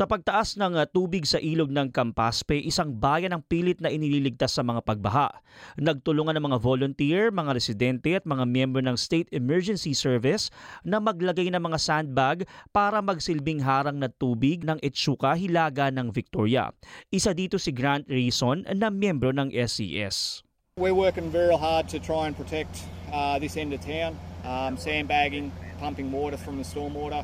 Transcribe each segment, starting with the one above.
Sa pagtaas ng uh, tubig sa ilog ng Campaspe, isang bayan ang pilit na inililigtas sa mga pagbaha. Nagtulungan ng mga volunteer, mga residente at mga miyembro ng State Emergency Service na maglagay ng mga sandbag para magsilbing harang na tubig ng Etsuka, Hilaga ng Victoria. Isa dito si Grant Reason na miyembro ng SES. We're working very hard to try and protect uh, this end of town, um, sandbagging, pumping water from the stormwater.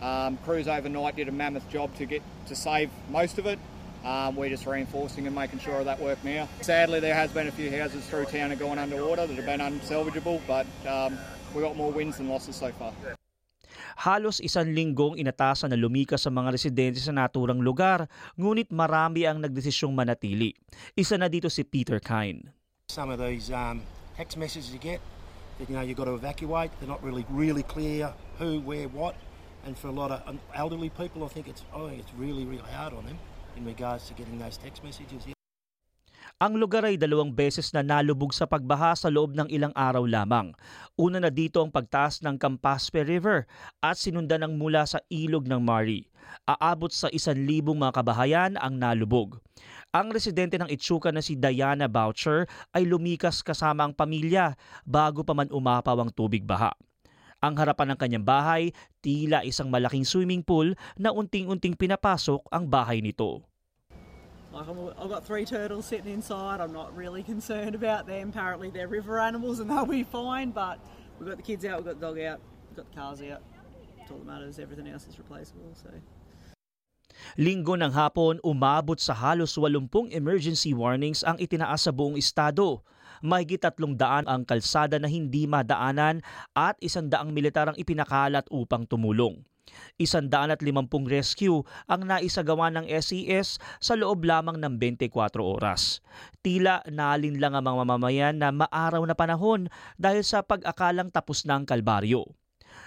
Um, crews overnight did a mammoth job to get to save most of it. Um, we're just reinforcing and making sure of that work now. Sadly, there has been a few houses through town that have gone underwater that have been unsalvageable, but um, we got more wins than losses so far. Halos isang linggong inatasan na lumikas sa mga residente sa naturang lugar, ngunit marami ang nagdesisyong manatili. Isa na dito si Peter Kine. Some of these um, text messages you get, that you know you've got to evacuate, they're not really really clear who, where, what. And for a lot of elderly people, I think it's think it's really really hard on them in regards to getting those text messages. Ang lugar ay dalawang beses na nalubog sa pagbaha sa loob ng ilang araw lamang. Una na dito ang pagtaas ng Campaspe River at sinundan ng mula sa ilog ng Mari. Aabot sa isan libong mga kabahayan ang nalubog. Ang residente ng Itsuka na si Diana Boucher ay lumikas kasama ang pamilya bago pa man umapaw ang tubig baha. Ang harapan ng kanyang bahay, tila isang malaking swimming pool na unting-unting pinapasok ang bahay nito. Like I've got three turtles sitting inside. I'm not really concerned about them. Apparently they're river animals and they'll be fine. But we've got the kids out, we've got the dog out, we've got the cars out. That's all that matters. Everything else is replaceable. So. Linggo ng hapon, umabot sa halos 80 emergency warnings ang itinaas sa buong estado. Mahigit tatlong daan ang kalsada na hindi madaanan at isang daang militar ang ipinakalat upang tumulong. Isandaan at limampung rescue ang naisagawa ng SES sa loob lamang ng 24 oras. Tila nalin lang ang mga mamamayan na maaraw na panahon dahil sa pag-akalang tapos na ang kalbaryo.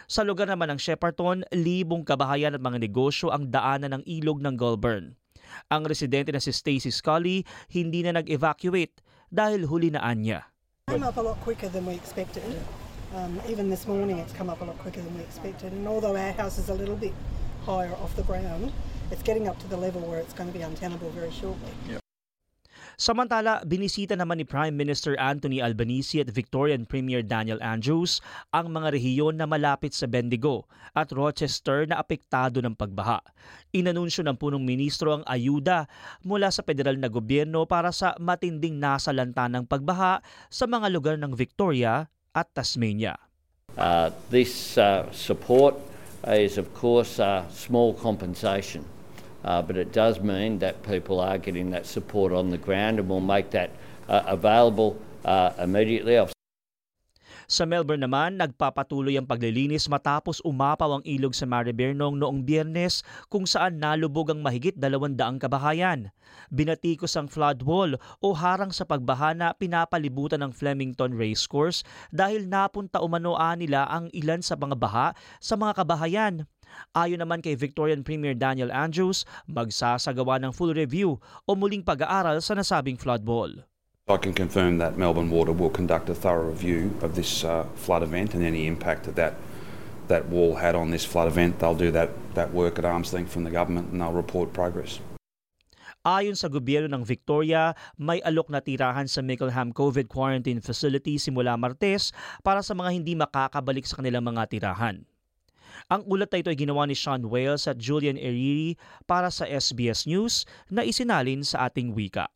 Sa lugar naman ng Shepparton, libong kabahayan at mga negosyo ang daanan ng ilog ng Goulburn. Ang residente na si Stacy Scully hindi na nag-evacuate dahil huli na anya. Came up a lot quicker than we expected. Um, even this morning, it's come up a lot quicker than we expected. And although our house is a little bit higher off the ground, it's getting up to the level where it's going to be untenable very shortly. Yep. Samantala, binisita naman ni Prime Minister Anthony Albanese at Victorian Premier Daniel Andrews ang mga rehiyon na malapit sa Bendigo at Rochester na apektado ng pagbaha. Inanunsyo ng punong ministro ang ayuda mula sa federal na gobyerno para sa matinding nasalanta ng pagbaha sa mga lugar ng Victoria at Tasmania. Uh, this uh, support is, of course, a small compensation, uh, but it does mean that people are getting that support on the ground, and we'll make that uh, available uh, immediately. I've Sa Melbourne naman, nagpapatuloy ang paglilinis matapos umapaw ang ilog sa Maribyrnong noong biyernes kung saan nalubog ang mahigit dalawang daang kabahayan. Binatikos ang flood wall o harang sa pagbaha na pinapalibutan ng Flemington Racecourse dahil napunta umano nila ang ilan sa mga baha sa mga kabahayan. Ayon naman kay Victorian Premier Daniel Andrews, magsasagawa ng full review o muling pag-aaral sa nasabing flood wall. I can confirm that Melbourne Water will conduct a thorough review of this uh, flood event and any impact that, that that wall had on this flood event. They'll do that, that work at arm's length from the government and they'll report progress. Ayon sa gobyerno ng Victoria, may alok na tirahan sa Mickleham COVID Quarantine Facility simula Martes para sa mga hindi makakabalik sa kanilang mga tirahan. Ang ulat na ito ay ginawa ni Sean Wales at Julian Eriri para sa SBS News na isinalin sa ating wika.